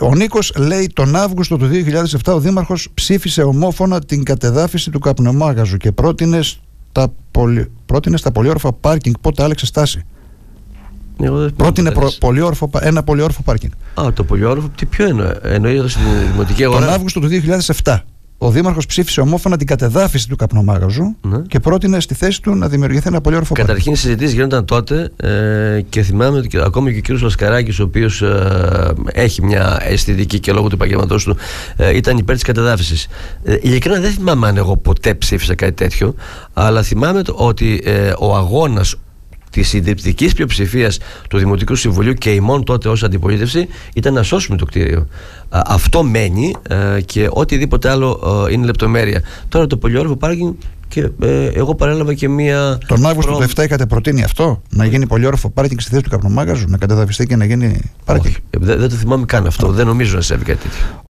Ο Νίκος λέει τον Αύγουστο του 2007 ο Δήμαρχος ψήφισε ομόφωνα την κατεδάφιση του καπνομάγαζου και πρότεινε στα, πολυ... πρότεινε στα πολυόρφα πάρκινγκ. Πότε άλλαξε στάση. Πρότεινε προ... πολυόρφο... ένα πολυόρφο πάρκινγκ. Α, το πολυόρφο, τι ποιο εννοεί, εννοεί στην δημοτική αγορά. Τον Αύγουστο του 2007 ο Δήμαρχος ψήφισε ομόφωνα την κατεδάφιση του καπνομάγαζου ναι. και πρότεινε στη θέση του να δημιουργηθεί ένα πολύ όρφο Καταρχήν, οι συζητήσεις γίνονταν τότε ε, και θυμάμαι ότι ακόμη και ο κ. Λασκαράκης, ο οποίος ε, έχει μια αισθητική και λόγω του επαγγελματός του ε, ήταν υπέρ της κατεδάφισης. Ε, ειλικρινά δεν θυμάμαι αν εγώ ποτέ ψήφισα κάτι τέτοιο, αλλά θυμάμαι ότι ε, ο αγώνας της συντριπτικής πλειοψηφίας του Δημοτικού Συμβουλίου και ημών τότε ως αντιπολίτευση ήταν να σώσουμε το κτίριο. αυτό μένει και οτιδήποτε άλλο είναι λεπτομέρεια. Τώρα το πολυόροφο πάρκινγκ και ε, εγώ παρέλαβα και μία. Τον Αύγουστο του 2007 είχατε προτείνει αυτό, να γίνει πολυόροφο πάρκινγκ στη θέση του καπνομάγαζου, να καταδαφιστεί και να γίνει πάρκινγκ; δεν, δεν το θυμάμαι καν αυτό. Δεν νομίζω να σέβει κάτι τέτοιο.